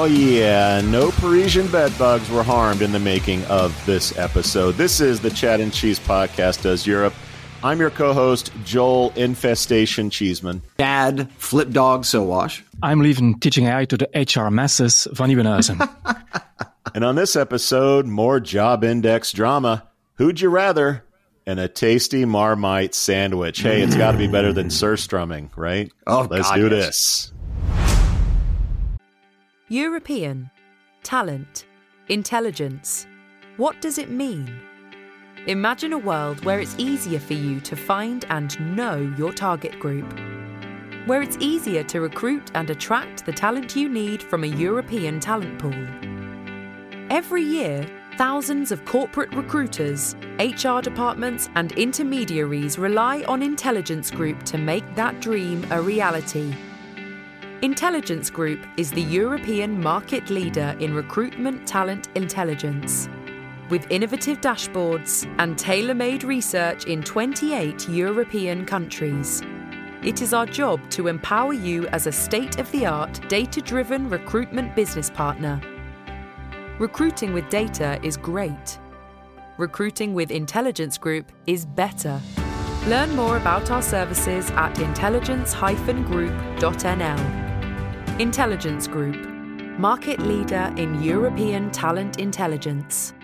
Oh, yeah. No Parisian bed bugs were harmed in the making of this episode. This is the Chad and Cheese Podcast Does Europe. I'm your co host, Joel Infestation Cheeseman. Dad, Flip Dog Sowash. I'm leaving teaching AI to the HR masses van Nieuwenhuizen. And on this episode, more JobIndex drama. Who'd you rather? And a tasty Marmite sandwich. Hey, it's got to be better than surströmming, right? Oh, Let's God, do yes. this. European. Talent. Intelligence. What does it mean? Imagine a world where it's easier for you to find and know your target group. Where it's easier to recruit and attract the talent you need from a European talent pool. Every year, thousands of corporate recruiters, HR departments, and intermediaries rely on Intelligence Group to make that dream a reality. Intelligence Group is the European market leader in recruitment talent intelligence. With innovative dashboards and tailor made research in 28 European countries. It is our job to empower you as a state of the art, data driven recruitment business partner. Recruiting with data is great. Recruiting with Intelligence Group is better. Learn more about our services at intelligence-group.nl. Intelligence Group, market leader in European talent intelligence.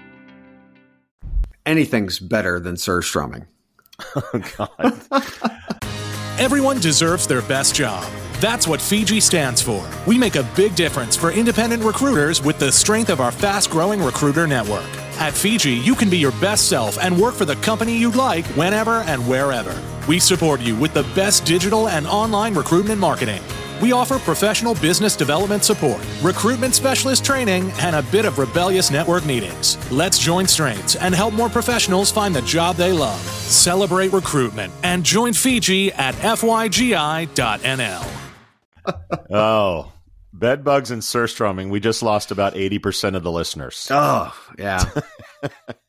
Anything's better than surströmming. Oh, God. Everyone deserves their best job. That's what Fiji stands for. We make a big difference for independent recruiters with the strength of our fast growing recruiter network. At Fiji, you can be your best self and work for the company you'd like whenever and wherever. We support you with the best digital and online recruitment marketing. We offer professional business development support, recruitment specialist training, and a bit of rebellious network meetings. Let's join strengths and help more professionals find the job they love. Celebrate recruitment and join Fiji at fygi.nl. Oh, bed bugs and surströmming. We just lost about 80% of the listeners. Oh, yeah.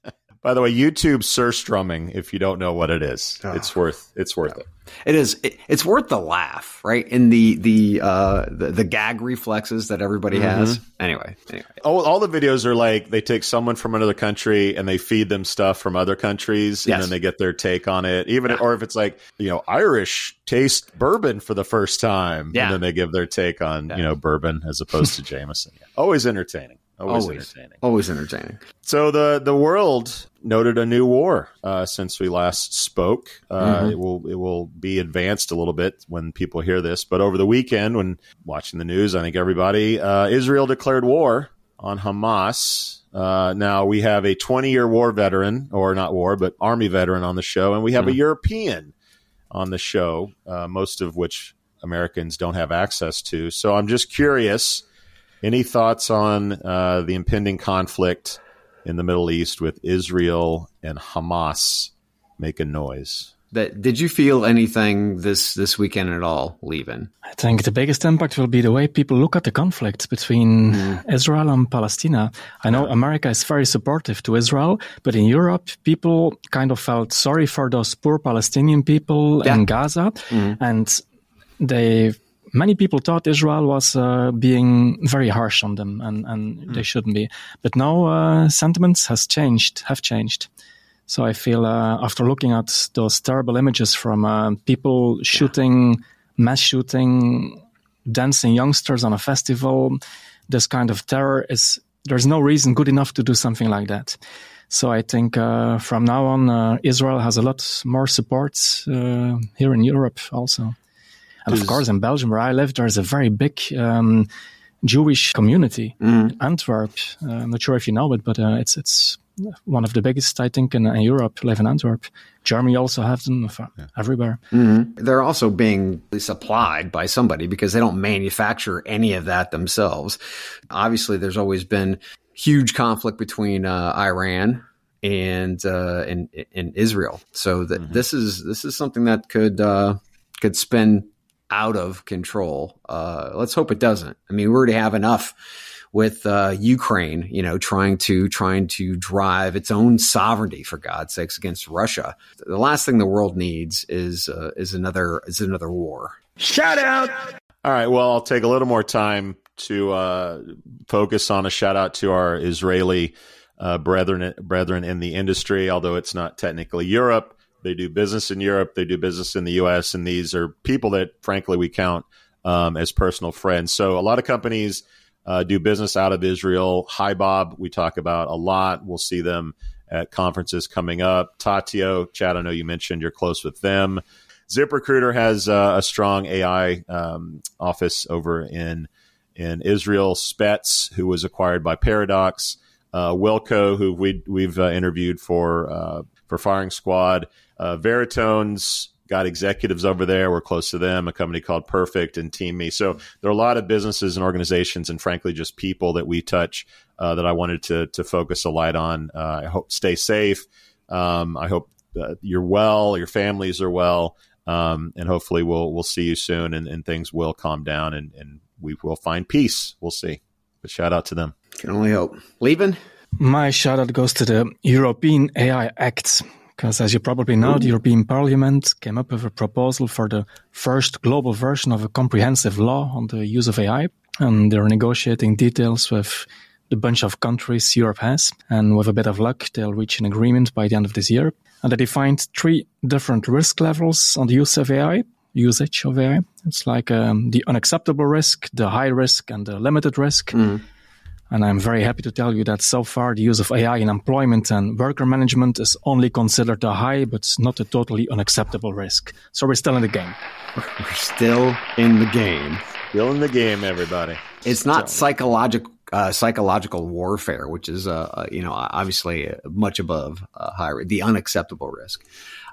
By the way, YouTube surströmming, if you don't know what it is, it's worth it's worth it. it is. It, it's worth the laugh, right? In the the uh the, the gag reflexes that everybody has. Anyway, anyway. All, all the videos are like they take someone from another country and they feed them stuff from other countries and then they get their take on it. Even or if it's like, you know, Irish taste bourbon for the first time Yeah. and then they give their take on, you know, bourbon as opposed to Jameson. Yeah. Always entertaining. Always, Always, entertaining. always entertaining. So the the world noted a new war uh, since we last spoke. Uh, It will it will be advanced a little bit when people hear this. But over the weekend, when watching the news, I think everybody uh, Israel declared war on Hamas. Uh, now we have a 20 year war veteran, or not war, but army veteran on the show, and we have a European on the show, uh, most of which Americans don't have access to. So I'm just curious. Any thoughts on uh, the impending conflict in the Middle East with Israel and Hamas making noise? That did you feel anything this this weekend at all? Lieven. I think the biggest impact will be the way people look at the conflict between Israel and Palestine. I know America is very supportive to Israel, but in Europe, people kind of felt sorry for those poor Palestinian people Yeah. in Gaza, and they. Many people thought Israel was uh, being very harsh on them, and, and they shouldn't be. But now uh, sentiments has changed, have changed. So I feel uh, after looking at those terrible images from uh, people shooting, mass shooting, dancing youngsters on a festival, this kind of terror is there's no reason good enough to do something like that. So I think uh, from now on, uh, Israel has a lot more support uh, here in Europe also. And of course, in Belgium, where I live, there's a very big um, Jewish community. Antwerp. Uh, I'm not sure if you know it, but uh, it's it's one of the biggest, I think, in, in Europe. Live in Antwerp. Germany also have them everywhere. They're also being supplied by somebody because they don't manufacture any of that themselves. Obviously, there's always been huge conflict between uh, Iran and uh, and and Israel. So that this is this is something that could uh, could spin out of control. Uh, let's hope it doesn't. I mean, we already have enough with uh, Ukraine, you know, trying to trying to drive its own sovereignty for God's sakes against Russia. The last thing the world needs is uh, is another is another war. Shout out. All right. Well, I'll take a little more time to uh, focus on a shout out to our Israeli uh, brethren brethren in the industry. Although it's not technically Europe, they do business in Europe. They do business in the U.S. And these are people that, frankly, we count um, as personal friends. So a lot of companies uh, do business out of Israel. HiBob, we talk about a lot. We'll see them at conferences coming up. Tatio, Chad, I know you mentioned you're close with them. ZipRecruiter has uh, a strong AI um, office over in in Israel. Spets, who was acquired by Paradox, uh, Wilco, who we, we've uh, interviewed for uh, for Firing Squad, uh, Veritone's got executives over there. We're close to them. A company called Perfect and Team Me. So there are a lot of businesses and organizations, and frankly, just people that we touch uh, that I wanted to to focus a light on. Uh, I hope stay safe. Um, I hope uh, you're well. Your families are well. Um, and hopefully we'll we'll see you soon, and, and things will calm down, and, and we will find peace. We'll see. But shout out to them. Can only hope. Lieven. My shout out goes to the European AI Act. Because as you probably know, the European Parliament came up with a proposal for the first global version of a comprehensive law on the use of AI. And they're negotiating details with the bunch of countries Europe has. And with a bit of luck, they'll reach an agreement by the end of this year. And they defined three different risk levels on the use of AI, usage of AI. It's like um, the unacceptable risk, the high risk, and the limited risk. And I'm very happy to tell you that so far the use of AI in employment and worker management is only considered a high, but not a totally unacceptable risk. So we're still in the game. We're still in the game. Still in the game, everybody. It's not psychological uh, psychological warfare, which is uh, uh, you know obviously much above uh, high the unacceptable risk.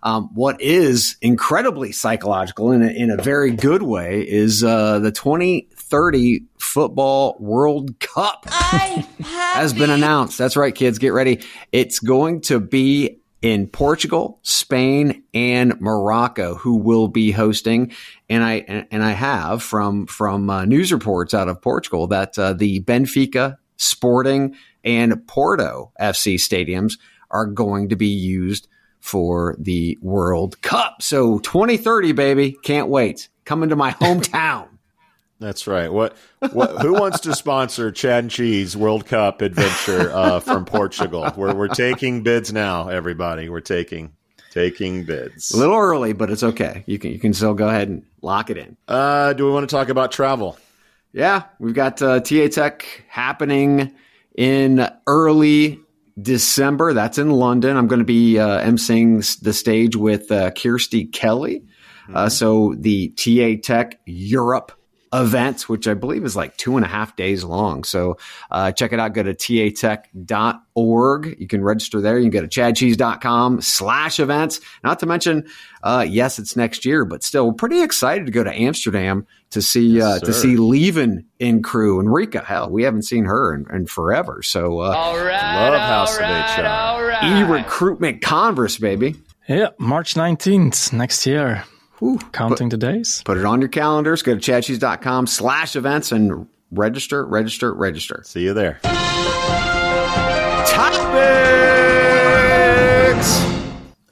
Um, what is incredibly psychological in a, in a very good way is uh, the 2030 Football World Cup has been announced. That's right, kids, get ready. It's going to be in Portugal, Spain, and Morocco, who will be hosting. And I and I have from from uh, news reports out of Portugal that uh, the Benfica, Sporting, and Porto FC stadiums are going to be used for the World Cup. So 2030, baby, can't wait. Coming to my hometown. That's right. What, what who wants to sponsor Chad and Cheese World Cup adventure uh, from Portugal? We're we're taking bids now, everybody. We're taking taking bids. A little early, but it's okay. You can you can still go ahead and lock it in. Uh, do we want to talk about travel? Yeah, we've got uh, TA Tech happening in early December. That's in London. I'm going to be uh, emceeing the stage with uh, Kirsty Kelly. Uh, so the TA Tech Europe event, which I believe is like two and a half days long. So uh, check it out. Go to tatech.org. You can register there. You can go to chadcheese.com slash events. Not to mention, uh, yes, it's next year, but still, we're pretty excited to go to Amsterdam to see uh, to see Lieven in crew and Rika. Hell, we haven't seen her in, in forever. So uh, Love House of HR. e-recruitment converse, baby. Yeah, March 19th next year. Whew. Counting the days. Put it on your calendars. Go to chadcheese.com slash events and register, register, register. See you there. Topics!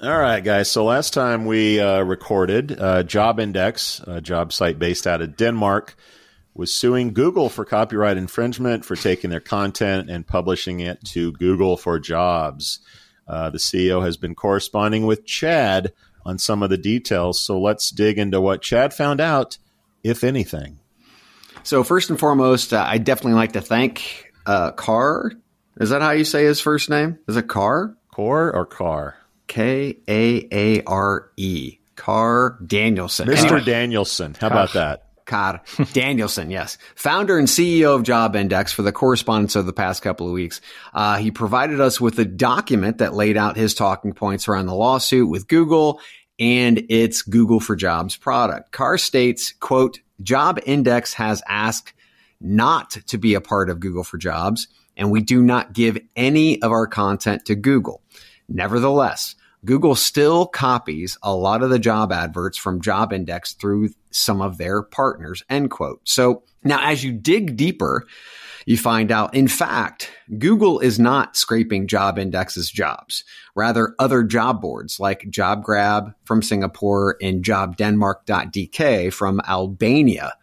All right, guys. So last time we uh, recorded, uh, JobIndex, a job site based out of Denmark, was suing Google for copyright infringement for taking their content and publishing it to Google for Jobs. Uh, the CEO has been corresponding with Chad on some of the details. So let's dig into what Chad found out, if anything. So first and foremost, uh, I definitely like to thank uh, Carr Is that how you say his first name? Is it Carr? Core or car? K A A R E. Kaare Danielsen. Mr. Anyway, Danielsen. How about that? Danielsen, yes. Founder and CEO of JobIndex for the correspondence of the past couple of weeks. Uh, he provided us with a document that laid out his talking points around the lawsuit with Google and its Google for Jobs product. Kaare states, quote, JobIndex has asked not to be a part of Google for Jobs, and we do not give any of our content to Google. Nevertheless, Google still copies a lot of the job adverts from JobIndex through some of their partners, end quote. So now as you dig deeper, you find out, in fact, Google is not scraping JobIndex's jobs. Rather, other job boards like JobGrab from Singapore and JobDenmark.dk from Albania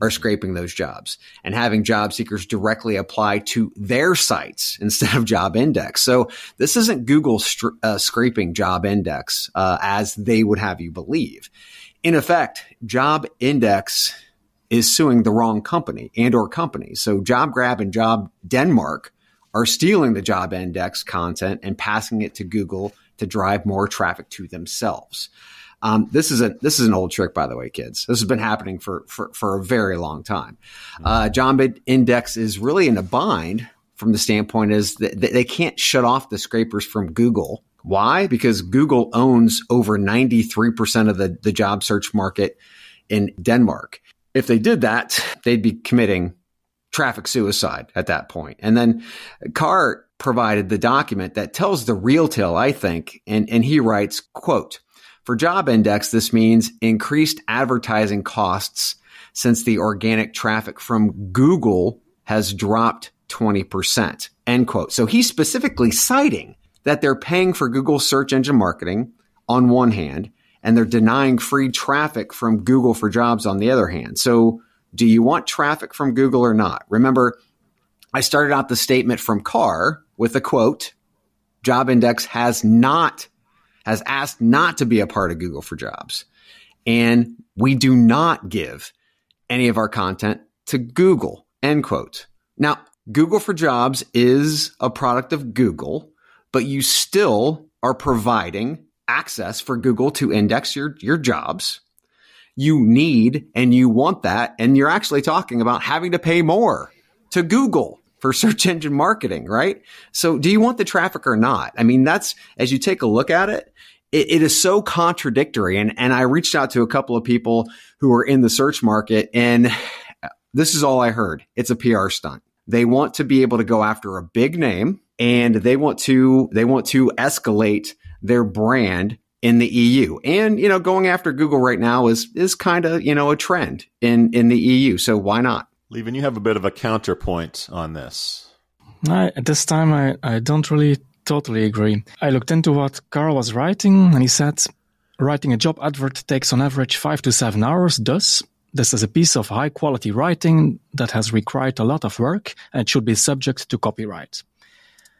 are scraping those jobs and having job seekers directly apply to their sites instead of JobIndex. So this isn't Google str- uh, scraping JobIndex uh, as they would have you believe. In effect, job index is suing the wrong company and or companies. So job grab and Job Denmark are stealing the JobIndex content and passing it to Google to drive more traffic to themselves. Um, this is a this is an old trick, by the way, kids. This has been happening for for, for a very long time. Uh, Job Index is really in a bind from the standpoint is that they can't shut off the scrapers from Google. Why? Because Google owns over 93% of the, the job search market in Denmark. If they did that, they'd be committing traffic suicide at that point. And then Kaare provided the document that tells the real tale, I think, and, and he writes, quote, for JobIndex, this means increased advertising costs since the organic traffic from Google has dropped 20%. End quote. So he's specifically citing that they're paying for Google search engine marketing on one hand, and they're denying free traffic from Google for jobs on the other hand. So do you want traffic from Google or not? Remember, I started out the statement from Kaare with a quote, JobIndex has not has asked not to be a part of Google for Jobs. And we do not give any of our content to Google, end quote. Now, Google for Jobs is a product of Google, but you still are providing access for Google to index your, your jobs. You need and you want that. And you're actually talking about having to pay more to Google for search engine marketing, right? So do you want the traffic or not? I mean, that's as you take a look at it, it, it is so contradictory. And, and I reached out to a couple of people who are in the search market and this is all I heard. It's a PR stunt. They want to be able to go after a big name and they want to, they want to escalate their brand in the EU. And, you know, going after Google right now is, is kind of, you know, a trend in, in the EU. So why not? Lieven, you have a bit of a counterpoint on this. I, at this time, I, I don't really totally agree. I looked into what Carl was writing, and he said writing a job advert takes on average five to seven hours. Thus, this is a piece of high quality writing that has required a lot of work and it should be subject to copyright.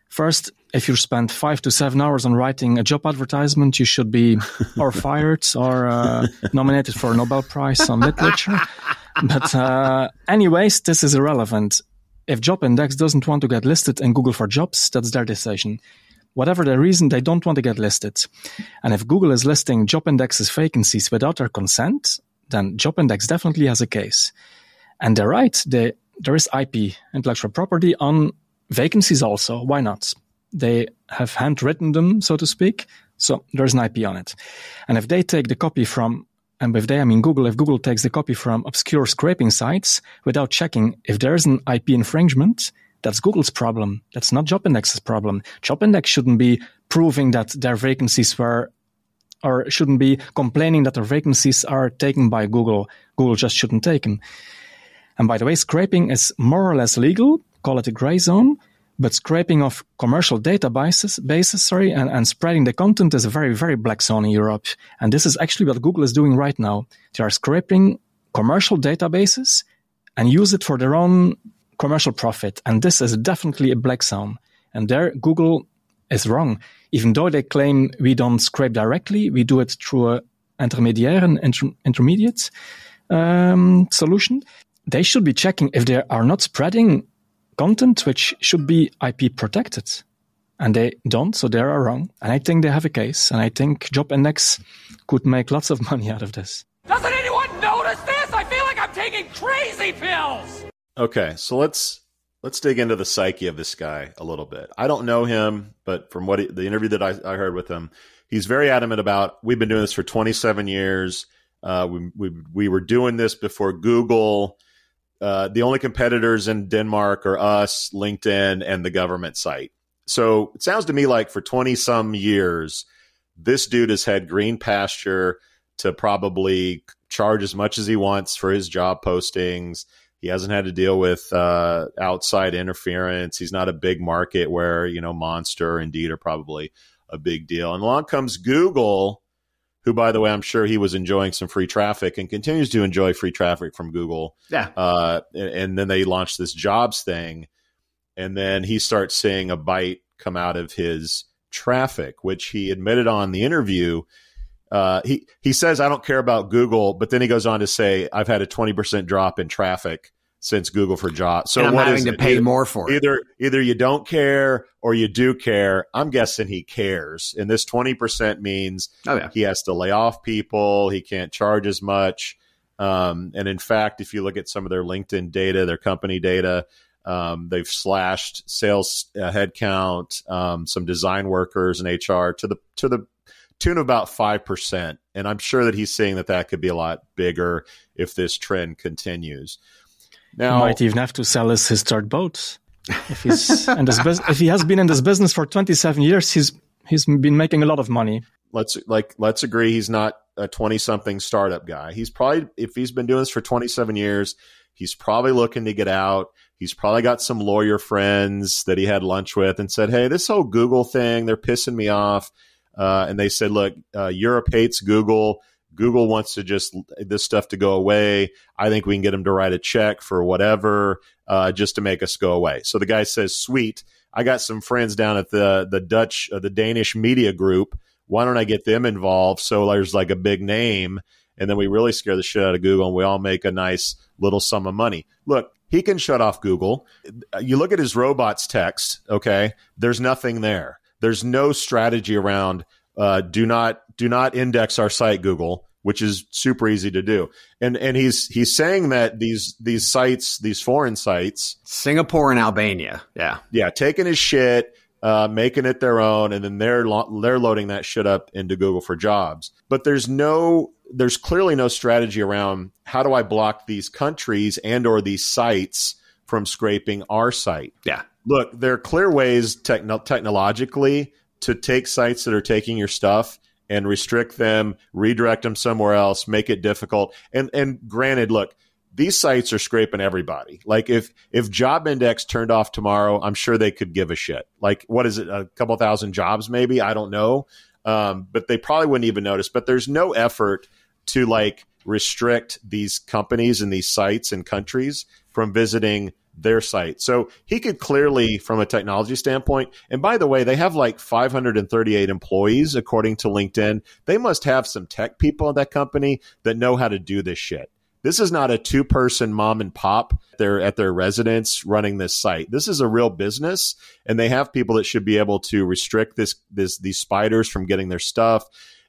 First, if you spend five to seven hours on writing a job advertisement, you should be or fired or uh, nominated for a Nobel Prize on literature. But uh, anyways, this is irrelevant. If JobIndex doesn't want to get listed in Google for Jobs, that's their decision. Whatever the reason, they don't want to get listed. And if Google is listing JobIndex's vacancies without their consent, then JobIndex definitely has a case. And they're right. They, there is IP, intellectual property, on vacancies also. Why not? They have handwritten them, so to speak. So there's an IP on it. And if they take the copy from and with they, I mean Google, if Google takes the copy from obscure scraping sites without checking if there's an IP infringement, that's Google's problem. That's not JobIndex's problem. JobIndex shouldn't be proving that their vacancies were, or shouldn't be complaining that their vacancies are taken by Google. Google just shouldn't take them. And by the way, scraping is more or less legal. Call it a gray zone. But scraping of commercial databases, bases, sorry, and, and spreading the content is a very, very black zone in Europe. And this is actually what Google is doing right now. They are scraping commercial databases and use it for their own commercial profit. And this is definitely a black zone. And there, Google is wrong. Even though they claim we don't scrape directly, we do it through a intermediate, an inter- intermediate um, solution. They should be checking if they are not spreading content which should be IP protected. And they don't, so they are wrong. And I think they have a case. And I think JobIndex could make lots of money out of this. Doesn't anyone notice this? I feel like I'm taking crazy pills. Okay, so let's let's dig into the psyche of this guy a little bit. I don't know him, but from what he, the interview that I, I, heard with him, he's very adamant about. We've been doing this for 27 years. Uh, we, we we were doing this before Google. Uh, the only competitors in Denmark are us, LinkedIn, and the government site. So it sounds to me like for 20 some years, this dude has had green pasture to probably charge as much as he wants for his job postings. He hasn't had to deal with uh, outside interference. He's not a big market where, you know, Monster, Indeed are probably a big deal. And along comes Google, who, by the way, I'm sure he was enjoying some free traffic and continues to enjoy free traffic from Google. Yeah. Uh, and, and then they launched this jobs thing. And then he starts seeing a bite come out of his traffic, which he admitted on the interview. Uh, he he says I don't care about Google, but then he goes on to say I've had a twenty percent drop in traffic since Google for Jobs. So and I'm having to it? pay either, more for it. Either either you don't care or you do care. I'm guessing he cares, and this twenty percent means oh, yeah. he has to lay off people. He can't charge as much. Um, and in fact, if you look at some of their LinkedIn data, their company data, um, they've slashed sales uh, headcount, um, some design workers and HR to the to the tune of about five percent. And I'm sure that he's seeing that that could be a lot bigger if this trend continues. Now, he might even have to sell his, his third boat. If he's in this bus- if he has been in this business for 27 years, he's he's been making a lot of money. Let's like let's agree he's not a 20 something startup guy. He's probably if he's been doing this for 27 years, he's probably looking to get out. He's probably got some lawyer friends that he had lunch with and said, "Hey, this whole Google thing, they're pissing me off." Uh, and they said, "Look, uh, Europe hates Google. Google wants to just this stuff to go away. I think we can get them to write a check for whatever, uh, just to make us go away." So the guy says, "Sweet, I got some friends down at the the Dutch, uh, the Danish media group. Why don't I get them involved? So there's like a big name." And then we really scare the shit out of Google and we all make a nice little sum of money. Look, he can shut off Google. You look at his robots text, okay? There's nothing there. There's no strategy around uh, do not do not index our site Google, which is super easy to do. And and he's he's saying that these these sites, these foreign sites, Singapore and Albania, yeah, yeah, taking his shit, uh, making it their own, and then they're lo- they're loading that shit up into Google for Jobs. But there's no there's clearly no strategy around how do I block these countries and or these sites from scraping our site. Yeah. Look, there are clear ways techno- technologically to take sites that are taking your stuff and restrict them, redirect them somewhere else, make it difficult. And and granted, look, these sites are scraping everybody. Like if if JobIndex turned off tomorrow, I'm sure they could give a shit. Like what is it, a couple thousand jobs maybe? I don't know um, but they probably wouldn't even notice. But there's no effort to like restrict these companies and these sites and countries from visiting their site. So he could clearly, from a technology standpoint, and by the way, they have like 538 employees according to LinkedIn. They must have some tech people at that company that know how to do this shit. This is not a two person mom and pop. They're at their residence running this site. This is a real business and they have people that should be able to restrict this, this, these spiders from getting their stuff.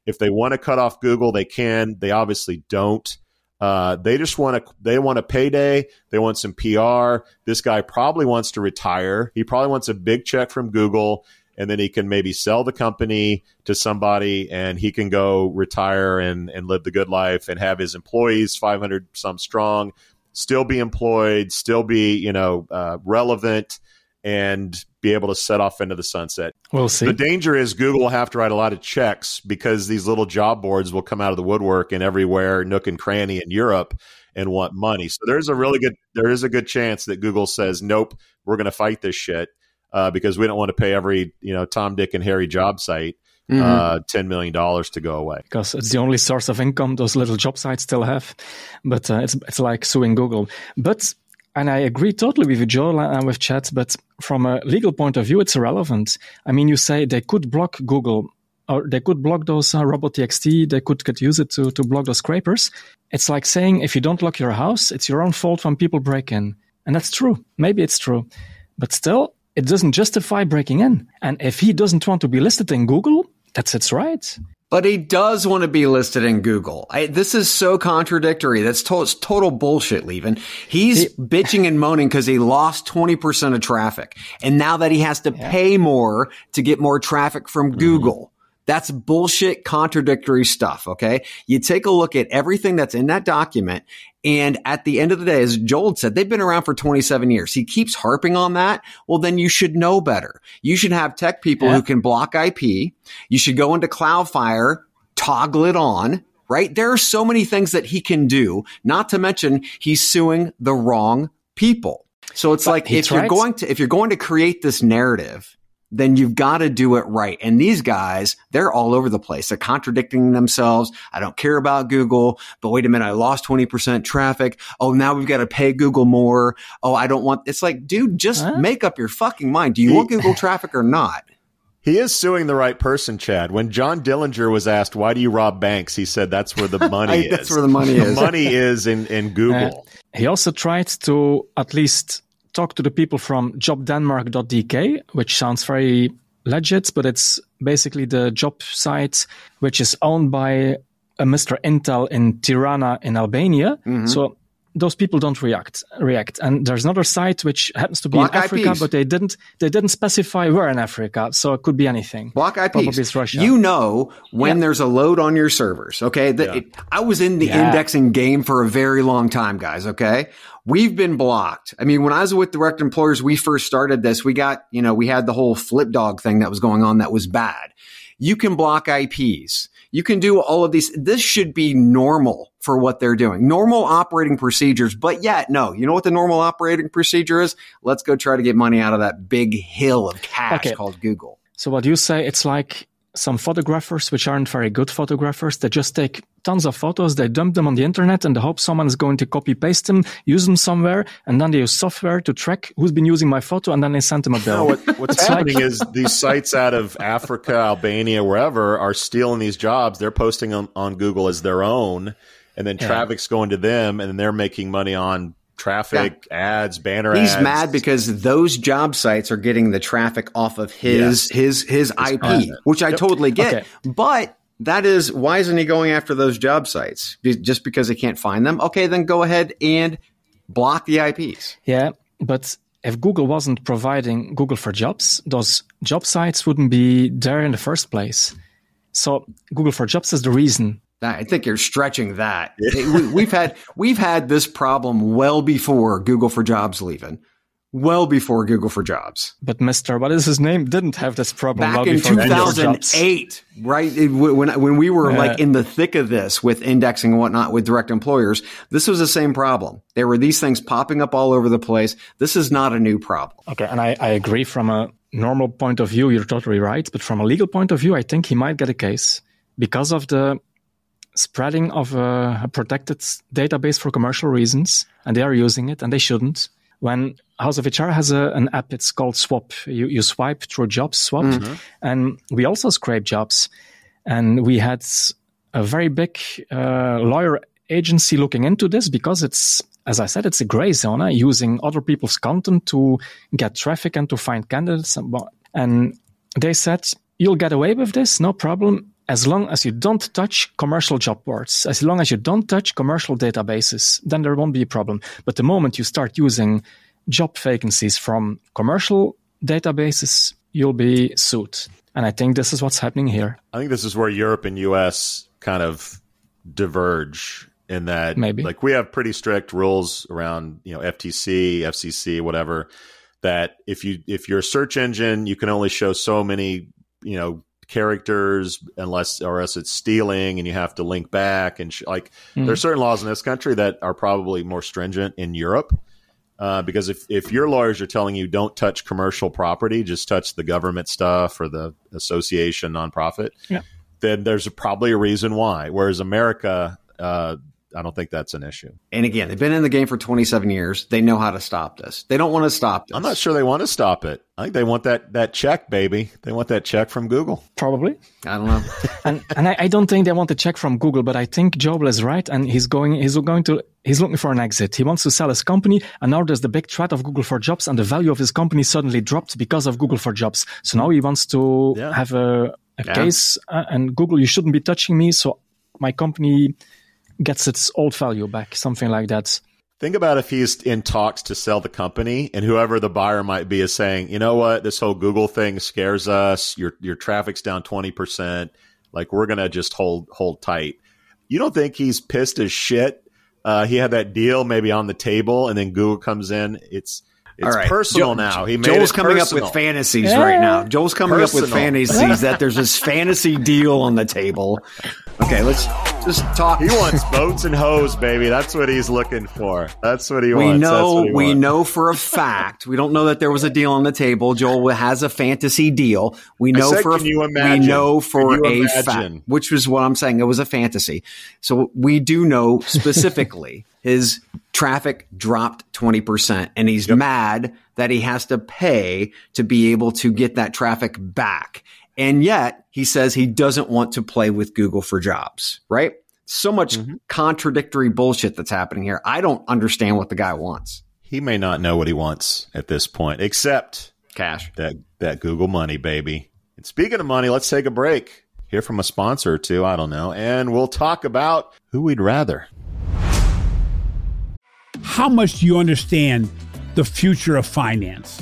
If they want to cut off Google, they can. They obviously don't. Uh, they just want to they want a payday. They want some PR. This guy probably wants to retire. He probably wants a big check from Google and then he can maybe sell the company to somebody and he can go retire and, and live the good life and have his employees 500 some strong still be employed still be you know uh, relevant and be able to set off into the sunset we'll see the danger is google will have to write a lot of checks because these little job boards will come out of the woodwork and everywhere nook and cranny in europe and want money so there's a really good there is a good chance that google says nope we're going to fight this shit uh, because we don't want to pay every you know Tom, Dick, and Harry job site mm-hmm. uh, ten million dollars to go away. Because it's the only source of income those little job sites still have. But uh, it's it's like suing Google. But and I agree totally with you, Joel, and with Chad. But from a legal point of view, it's irrelevant. I mean, you say they could block Google. Or they could block those uh, robot.txt. They could, could use it to, to block those scrapers. It's like saying if you don't lock your house, it's your own fault when people break in. And that's true. Maybe it's true. but still, it doesn't justify breaking in. And if he doesn't want to be listed in Google, that's its right. But he does want to be listed in Google. I, this is so contradictory. That's to- total bullshit, Lieven. He's he, bitching and moaning because he lost 20% of traffic. And now that he has to yeah. pay more to get more traffic from mm-hmm. Google. That's bullshit, contradictory stuff. Okay. You take a look at everything that's in that document. And at the end of the day, as Joel said, they've been around for 27 years. He keeps harping on that. Well, then you should know better. You should have tech people yeah. who can block IP. You should go into Cloudflare, toggle it on, right? There are so many things that he can do, not to mention he's suing the wrong people. So it's but like if you're going to if you're going to create this narrative then you've got to do it right. And these guys, they're all over the place. They're contradicting themselves. I don't care about Google, but wait a minute. I lost 20% traffic. Oh, now we've got to pay Google more. Oh, I don't want, it's like, dude, just huh? make up your fucking mind. Do you want Google traffic or not? He is suing the right person, Chad. When John Dillinger was asked, why do you rob banks? He said, that's where the money is. that's where the money is. the money is in, in Google. Uh, he also tried to at least talk to the people from jobdenmark.dk, which sounds very legit, but it's basically the job site which is owned by a Mr. Intel in Tirana in Albania. Mm-hmm. So those people don't react react. And there's another site which happens to be Block in africa IPs. but they didn't they didn't specify where in africa so it could be anything. Block ips Probably it's russia. You know when yeah. there's a load on your servers okay? The, yeah. it, i was in the yeah. indexing game for a very long time guys okay? We've been blocked. I mean when i was with direct employers we first started this we got you know we had the whole flip dog thing that was going on that was bad. You can block ips you can do all of these. This should be normal for what they're doing. Normal operating procedures, but yet, no. You know what the normal operating procedure is? Let's go try to get money out of that big hill of cash okay. called Google. So what you say, it's like some photographers, which aren't very good photographers, they just take tons of photos, they dump them on the internet and they hope someone's going to copy paste them, use them somewhere, and then they use software to track who's been using my photo and then they send them a bill. No, what, what's happening like... is these sites out of Africa, Albania, wherever are stealing these jobs. They're posting on, on Google as their own, and then yeah. traffic's going to them, and then they're making money on traffic, yeah. ads, banner He's ads. mad because those job sites are getting the traffic off of his yes. his his IP, content. which I yep. totally get. Okay. But that is why isn't he going after those job sites? Just because he can't find them? Okay, then go ahead and block the IPs. Yeah, but if Google wasn't providing Google for Jobs, those job sites wouldn't be there in the first place. So Google for Jobs is the reason I think you're stretching that. we, have had we've had this problem well before Google for Jobs Lieven, well before Google for Jobs. But Mister, what is his name? Didn't have this problem back well in 2008, right? When when we were yeah. like in the thick of this with indexing and whatnot with direct employers, this was the same problem. There were these things popping up all over the place. This is not a new problem. Okay, and I, I agree from a normal point of view, you're totally right. But from a legal point of view, I think he might get a case because of the spreading of a, a, protected database for commercial reasons, and they are using it, and they shouldn't. When House of HR has a, an app, it's called Swap. You, you swipe through jobs, Swap, mm-hmm. and we also scrape jobs. And we had a very big uh, lawyer agency looking into this because it's, as I said, it's a gray zone, uh, using other people's content to get traffic and to find candidates. And they said, you'll get away with this, no problem as long as you don't touch commercial job boards, as long as you don't touch commercial databases, then there won't be a problem. But the moment you start using job vacancies from commercial databases, you'll be sued. And I think this is what's happening here. I think this is where Europe and US kind of diverge in that maybe like we have pretty strict rules around, you know, FTC, FCC, whatever, that if you if you're a search engine, you can only show so many, you know, characters unless or else it's stealing and you have to link back and sh- like mm. there are certain laws in this country that are probably more stringent in Europe uh, because if, if your lawyers are telling you don't touch commercial property just touch the government stuff or the association nonprofit yeah. then there's a, probably a reason why whereas America uh, I don't think that's an issue. And again, they've been in the game for 27 years. They know how to stop this. They don't want to stop this. I'm not sure they want to stop it. I think they want that that check, baby. They want that check from Google. Probably. I don't know. and and I, I, don't think they want a check from Google, but I think Joel is right, and he's going he's going to he's looking for an exit. He wants to sell his company, and now there's the big threat of Google for Jobs, and the value of his company suddenly dropped because of Google for Jobs. So now he wants to yeah. have a, a yeah. case, uh, and Google, you shouldn't be touching me. So my company gets its old value back, something like that. Think about if he's in talks to sell the company and whoever the buyer might be is saying, you know what, this whole Google thing scares us. Your your traffic's down 20%. Like we're going to just hold hold tight. You don't think he's pissed as shit? Uh, he had that deal maybe on the table and then Google comes in. It's it's right. personal Joel, now. He Joel's coming personal. up with fantasies yeah. right now. Joel's coming personal. up with fantasies that there's this fantasy deal on the table. Okay, let's just talk. He wants boats and hoes, baby. That's what he's looking for. That's what he we wants. Know, he we wants. know for a fact. We don't know that there was a deal on the table. Joel has a fantasy deal. We know said, for can you imagine? we know for a fact, which was what I'm saying. It was a fantasy. So we do know specifically his traffic dropped 20% and he's yep. mad that he has to pay to be able to get that traffic back. And yet he says he doesn't want to play with Google for jobs, right? So much mm-hmm. contradictory bullshit that's happening here. I don't understand what the guy wants. He may not know what he wants at this point, except cash. That that Google money, baby. And speaking of money, let's take a break. Hear from a sponsor or two, I don't know, and we'll talk about who we'd rather. How much do you understand the future of finance.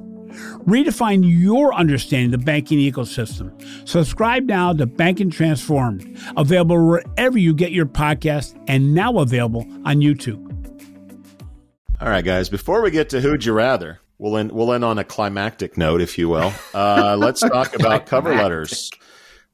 Redefine your understanding of the banking ecosystem. Subscribe now to Banking Transformed, available wherever you get your podcast and now available on YouTube. All right, guys, before we get to Who'd You Rather, we'll end, we'll end on a climactic note, if you will. Uh, let's talk about cover letters.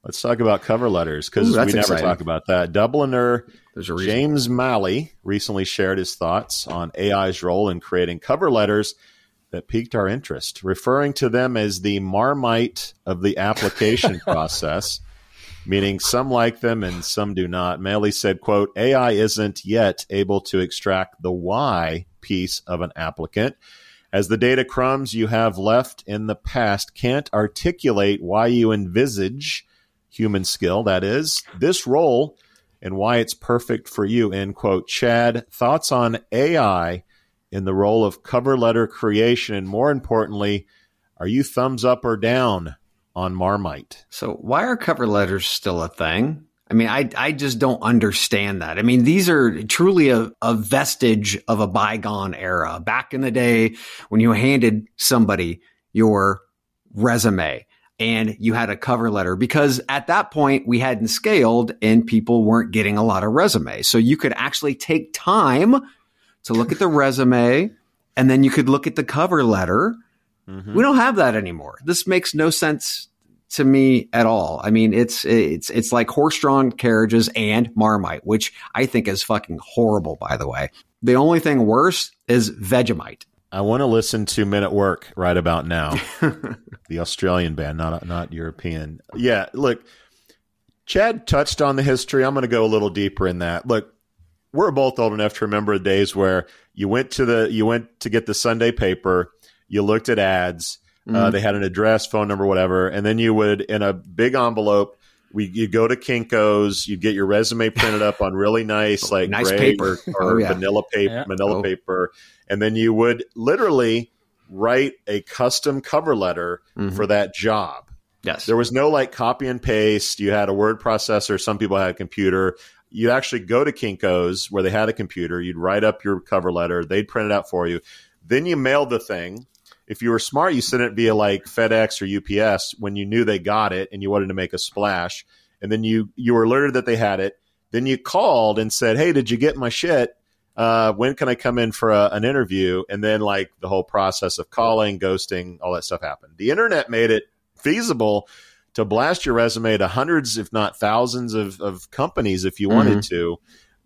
Let's talk about cover letters because we never exciting. talk about that. Dubliner James Malley recently shared his thoughts on AI's role in creating cover letters – that piqued our interest, referring to them as the marmite of the application process, meaning some like them and some do not. Malley said, quote, AI isn't yet able to extract the why piece of an applicant, as the data crumbs you have left in the past can't articulate why you envisage human skill, that is, this role and why it's perfect for you, end quote. Chad, thoughts on AI in the role of cover letter creation? And more importantly, are you thumbs up or down on Marmite? So, why are cover letters still a thing? I mean, I, I just don't understand that. I mean, these are truly a, a vestige of a bygone era. Back in the day when you handed somebody your resume and you had a cover letter because at that point we hadn't scaled and people weren't getting a lot of resumes. So you could actually take time to look at the resume and then you could look at the cover letter. Mm-hmm. We don't have that anymore. This makes no sense to me at all. I mean, it's it's it's like horse-drawn carriages and Marmite, which I think is fucking horrible. By the way, the only thing worse is Vegemite. I want to listen to Men at Work right about now, the Australian band, not not European. Yeah, look, Chad touched on the history. I'm going to go a little deeper in that. Look, we're both old enough to remember the days where you went to the you went to get the Sunday paper, you looked at ads, uh, mm-hmm. uh, they had an address, phone number, whatever, and then you would in a big envelope. We you go to Kinkos, you get your resume printed up on really nice like nice paper or, or oh, yeah. vanilla paper, yeah. manila oh. paper, and then you would literally write a custom cover letter mm-hmm. for that job. Yes. There was no like copy and paste. You had a word processor. Some people had a computer you actually go to Kinko's where they had a computer. You'd write up your cover letter. They'd print it out for you. Then you mailed the thing. If you were smart, you sent it via like FedEx or UPS when you knew they got it and you wanted to make a splash. And then you you were alerted that they had it. Then you called and said, "Hey, did you get my shit?" Uh, when can I come in for a, an interview? And then like the whole process of calling, ghosting, all that stuff happened. The internet made it feasible to blast your resume to hundreds, if not thousands, of, of companies if you wanted Mhm. to,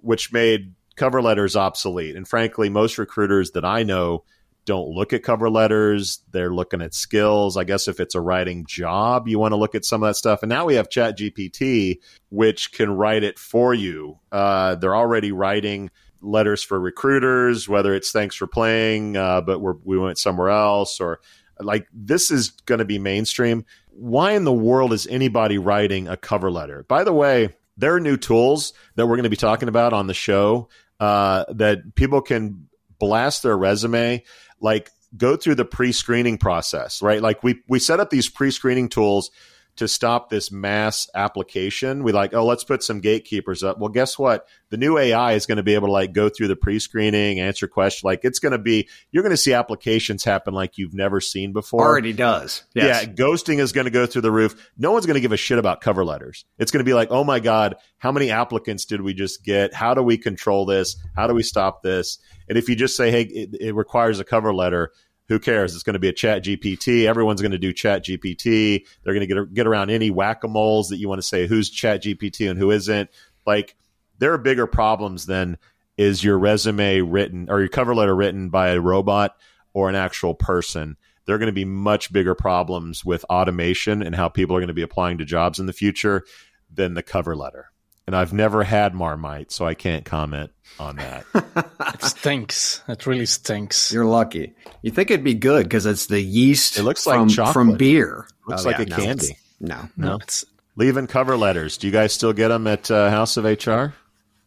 which made cover letters obsolete. And frankly, most recruiters that I know don't look at cover letters. They're looking at skills. I guess if it's a writing job, you want to look at some of that stuff. And now we have Chat GPT, which can write it for you. Uh, they're already writing letters for recruiters, whether it's thanks for playing, uh, but we're, we went somewhere else, or like this is going to be mainstream. Why in the world is anybody writing a cover letter? By the way, there are new tools that we're going to be talking about on the show uh, that people can blast their resume, like go through the pre-screening process, right? Like we we set up these pre-screening tools to stop this mass application. We like, oh, let's put some gatekeepers up. Well, guess what? The new AI is going to be able to like go through the pre-screening, answer questions. Like it's going to be, you're going to see applications happen like you've never seen before. Already does. Yes. Yeah, ghosting is going to go through the roof. No one's going to give a shit about cover letters. It's going to be like, oh my God, how many applicants did we just get? How do we control this? How do we stop this? And if you just say, hey, it, it requires a cover letter, who cares? It's going to be a ChatGPT. Everyone's going to do ChatGPT. They're going to get, get around any whack a moles that you want to say who's ChatGPT and who isn't. Like, there are bigger problems than is your resume written or your cover letter written by a robot or an actual person there are going to be much bigger problems with automation and how people are going to be applying to jobs in the future than the cover letter. And I've never had Marmite, so I can't comment on that. It stinks. It really stinks. You're lucky. You think it'd be good because it's the yeast It looks like from, chocolate. from beer. Looks Oh, like yeah, a no, candy. it's- No, No, it's Lieven cover letters. Do you guys still get them at uh, House of HR?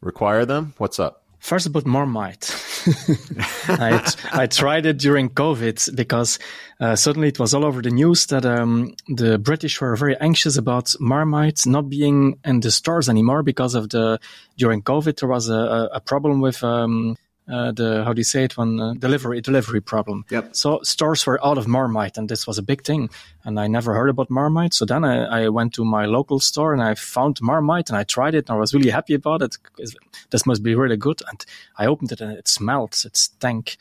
Require them? What's up? First about Marmite. I, I tried it during COVID because uh, suddenly it was all over the news that um, the British were very anxious about Marmite not being in the stores anymore because of the during COVID there was a, a problem with um, uh, the how do you say it when uh, delivery delivery problem. Yep. So stores were out of Marmite, and this was a big thing. And I never heard about Marmite. So then I, I went to my local store and I found Marmite and I tried it and I was really happy about it. This must be really good. And I opened it and it smelled. It stank.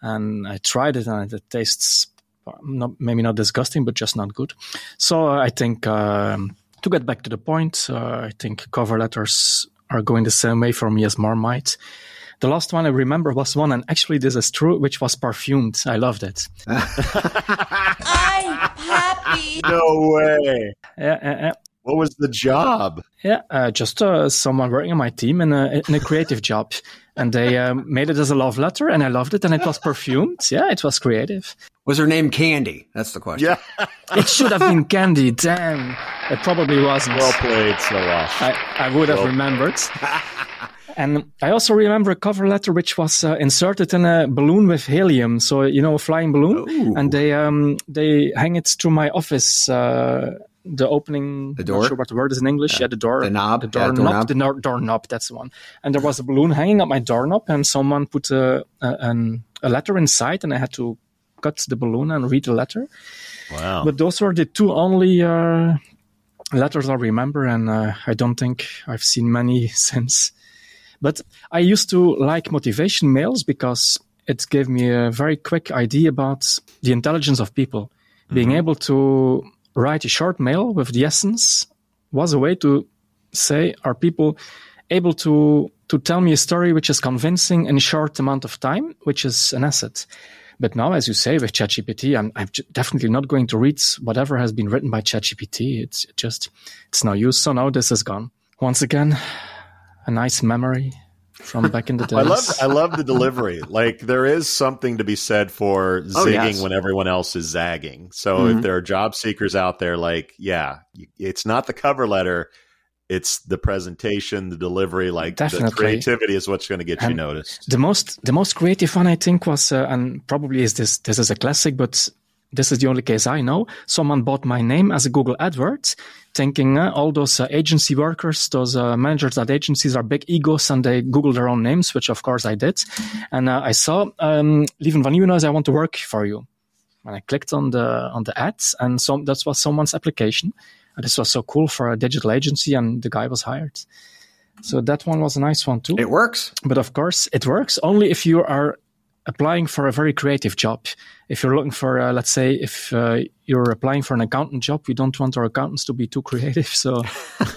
And I tried it and it tastes not, maybe not disgusting, but just not good. So I think um, to get back to the point, uh, I think cover letters are going the same way for me as Marmite. The last one I remember was one, and actually this is true, which was perfumed. I loved it. I'm happy. No way. Yeah, yeah, yeah. What was the job? Yeah, uh, just uh, someone working on my team in a, in a creative job. And they um, made it as a love letter, and I loved it, and it was perfumed. Yeah, it was creative. Was her name Candy? That's the question. Yeah. It should have been candy. Damn. It probably wasn't. well played, Sowash. I, I would have remembered. And I also remember a cover letter which was uh, inserted in a balloon with helium. So, you know, a flying balloon. Ooh. And they, um, they hang it to my office, uh, the opening, The not door? sure what the word is in English. Yeah, the door. The knob? The Yeah, door doorknob. knob. The nor- doorknob. That's the one. And there was a balloon hanging up my doorknob and someone put a, a, an, a letter inside and I had to cut the balloon and read the letter. Wow. But those were the two only uh, letters I remember, and uh, I don't think I've seen many since. But I used to like motivation mails because it gave me a very quick idea about the intelligence of people. Being mm-hmm. able to write a short mail with the essence was a way to say, are people able to to tell me a story which is convincing in a short amount of time, which is an asset. But now, as you say, with ChatGPT, I'm, I'm definitely not going to read whatever has been written by ChatGPT. It's just, it's no use. So now this is gone. Once again, a nice memory from back in the days. I love I love the delivery. Like there is something to be said for Oh, zigging yes. when everyone else is zagging. So Mhm. if there are job seekers out there, like yeah, it's not the cover letter, it's the presentation, the delivery. Like the creativity is what's going to get you noticed. The most the most creative one I think was uh, and probably is this this is a classic, but this is the only case I know. Someone bought my name as a Google AdWords, thinking uh, all those uh, agency workers, those uh, managers at agencies are big egos and they Google their own names, which of course I did. And uh, I saw um, Lieven van Nieuwenhuis, I want to work for you. And I clicked on the on the ads, and some that was someone's application. And this was so cool for a digital agency, and the guy was hired. So that one was a nice one too. It works. But of course, it works only if you are applying for a very creative job. If you're looking for, uh, let's say, if uh, you're applying for an accountant job, we don't want our accountants to be too creative. So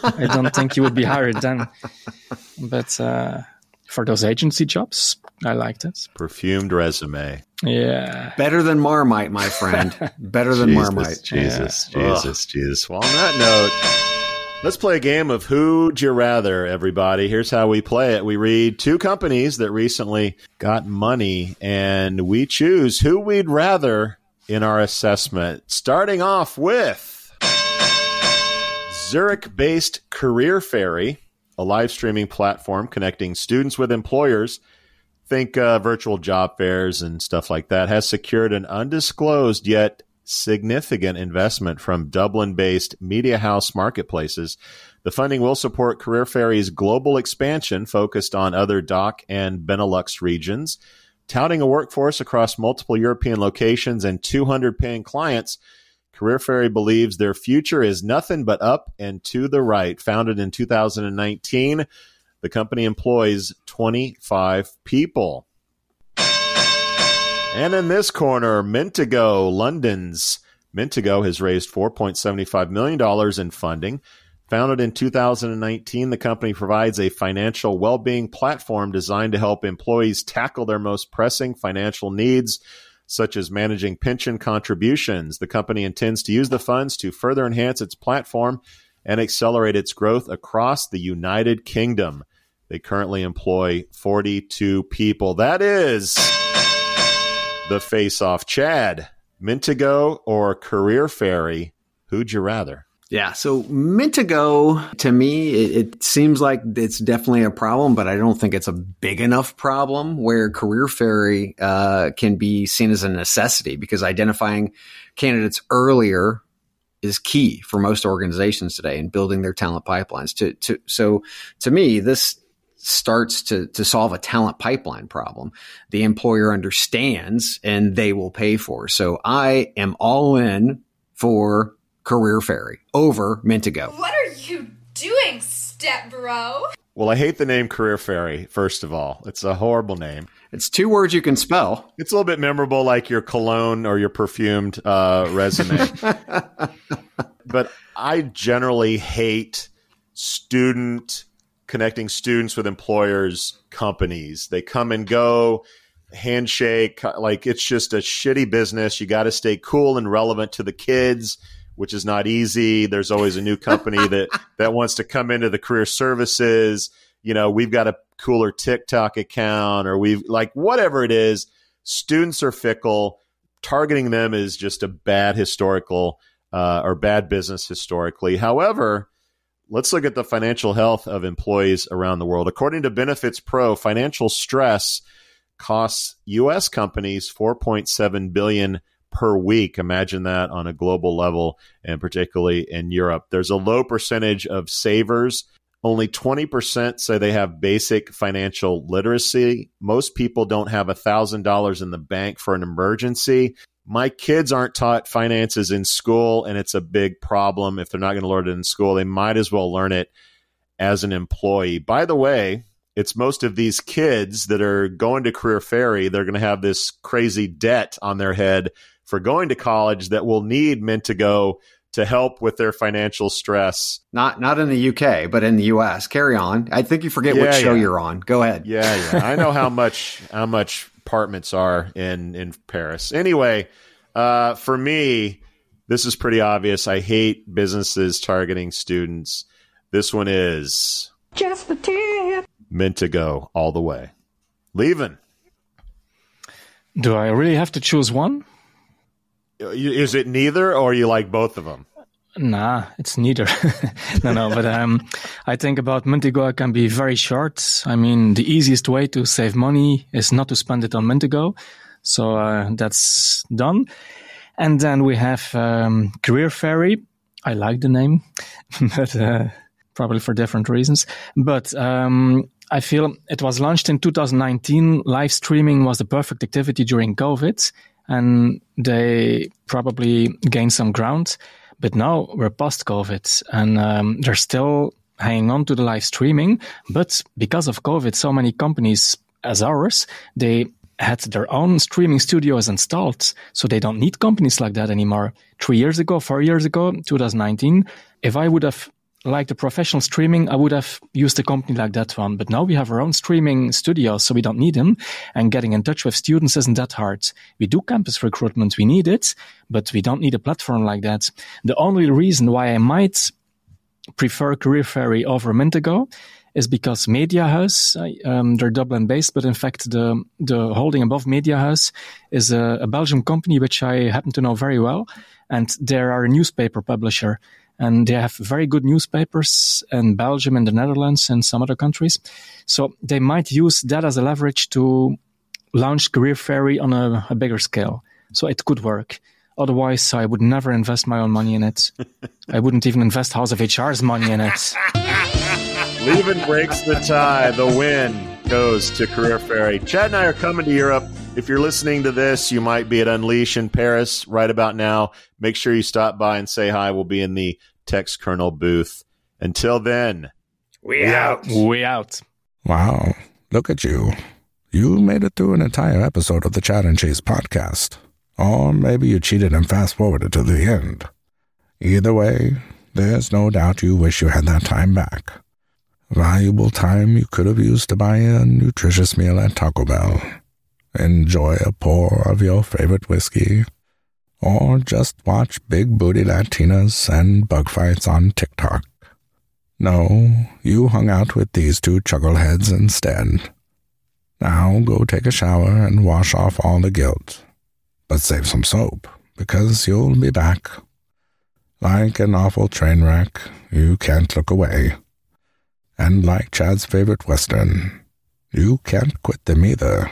I don't think you would be hired then. But uh, for those agency jobs, I liked it. Perfumed resume. Yeah. Better than Marmite, my friend. Better than Jesus, Marmite. Jesus, Yeah. Jesus, Jesus. Well, on that note, let's play a game of Who'd You Rather, everybody. Here's how we play it. We read two companies that recently got money, and we choose who we'd rather in our assessment. Starting off with Zurich based CareerFairy, a live streaming platform connecting students with employers think uh, virtual job fairs and stuff like that, has secured an undisclosed yet significant investment from Dublin based Mediahuis Marketplaces. The funding will support CareerFairy's global expansion focused on other DACH and Benelux regions. Touting a workforce across multiple European locations and 200 paying clients, CareerFairy believes their future is nothing but up and to the right. Founded in 2019, the company employs 25 people. And in this corner, Mintago, London's Mintago has raised $4.75 million in funding. Founded in 2019, the company provides a financial well being platform designed to help employees tackle their most pressing financial needs, such as managing pension contributions. The company intends to use the funds to further enhance its platform and accelerate its growth across the United Kingdom. They currently employ 42 people. That is the face off. Chad, Mintago or Career Fairy? Who'd you rather? Yeah, so Mintago to me, it, it, seems like it's definitely a problem, but I don't think it's a big enough problem where Career Fairy uh, can be seen as a necessity because identifying candidates earlier is key for most organizations today in building their talent pipelines. To, to so to me, this starts to to solve a talent pipeline problem. The employer understands and they will pay for. So I am all in for Career Fairy over Mintago. What are you doing, step bro? Well, I hate the name Career Fairy, first of all. It's a horrible name. It's two words you can spell. It's a little bit memorable, like your cologne or your perfumed uh, resume. but I generally hate student connecting students with employers companies. They come and go, handshake, like it's just a shitty business. You got to stay cool and relevant to the kids which is not easy. There's always a new company that that wants to come into the career services. You know, we've got a cooler TikTok account, or we've like whatever it is. Students are fickle. Targeting them is just a bad historical uh, or bad business historically. However, let's look at the financial health of employees around the world. According to Benefits Pro, financial stress costs U.S. companies 4.7 billion per week. Imagine that on a global level and particularly in Europe. There's a low percentage of savers. Only 20% say they have basic financial literacy. Most people don't have $1,000 in the bank for an emergency. My kids aren't taught finances in school, and it's a big problem. If they're not going to learn it in school, they might as well learn it as an employee. By the way, it's most of these kids that are going to CareerFairy, they're going to have this crazy debt on their head for going to college that will need Mintago to help with their financial stress. Not not in the UK, but in the US. Carry on. I think you forget Yeah, which show yeah. you're on. Go ahead. Yeah, yeah. I know how much how much apartments are in in Paris. Anyway, uh, for me, this is pretty obvious. I hate businesses targeting students. This one is Just the tip. Meant to go all the way. Lieven. Do I really have to choose one? Is it neither, or you like both of them? Nah, it's neither. no, no, but um, I think about Mintago can be very short. I mean, the easiest way to save money is not to spend it on Mintago. So uh, that's done. And then we have um, CareerFairy. I like the name, but uh, probably for different reasons. But um, I feel it was launched in 2019. Live streaming was the perfect activity during COVID, and they probably gained some ground. But now we're past COVID, and um, there's still hanging on to the live streaming. But because of COVID, so many companies as ours, they had their own streaming studios installed. So they don't need companies like that anymore. Three years ago, four years ago, 2019, if I would have liked the professional streaming, I would have used a company like that one. But now we have our own streaming studio, so we don't need them. And getting in touch with students isn't that hard. We do campus recruitment. We need it, but we don't need a platform like that. The only reason why I might prefer Career Fairy over Mintago is because Mediahuis, um, they're Dublin based, but in fact, the, the holding above Mediahuis is a, a Belgian company, which I happen to know very well. And they are a newspaper publisher and they have very good newspapers in Belgium and the Netherlands and some other countries. So they might use that as a leverage to launch Career Fairy on a, a bigger scale. So it could work. Otherwise, I would never invest my own money in it. I wouldn't even invest House of HR's money in it. Lieven breaks the tie. The win goes to Career Fairy. Chad and I are coming to Europe. If you're listening to this, you might be at Unleash in Paris right about now. Make sure you stop by and say hi. We'll be in the Textkernel booth. Until then, we out. We out. Wow. Look at you. You made it through an entire episode of the Chad and Cheese podcast. Or maybe you cheated and fast forwarded to the end. Either way, there's no doubt you wish you had that time back. Valuable time you could have used to buy a nutritious meal at Taco Bell, enjoy a pour of your favorite whiskey, or just watch big booty Latinas and bug fights on TikTok. No, you hung out with these two chuckleheads instead. Now go take a shower and wash off all the guilt. But save some soap, because you'll be back. Like an awful train wreck, you can't look away. And like Chad's favorite Western, you can't quit them either.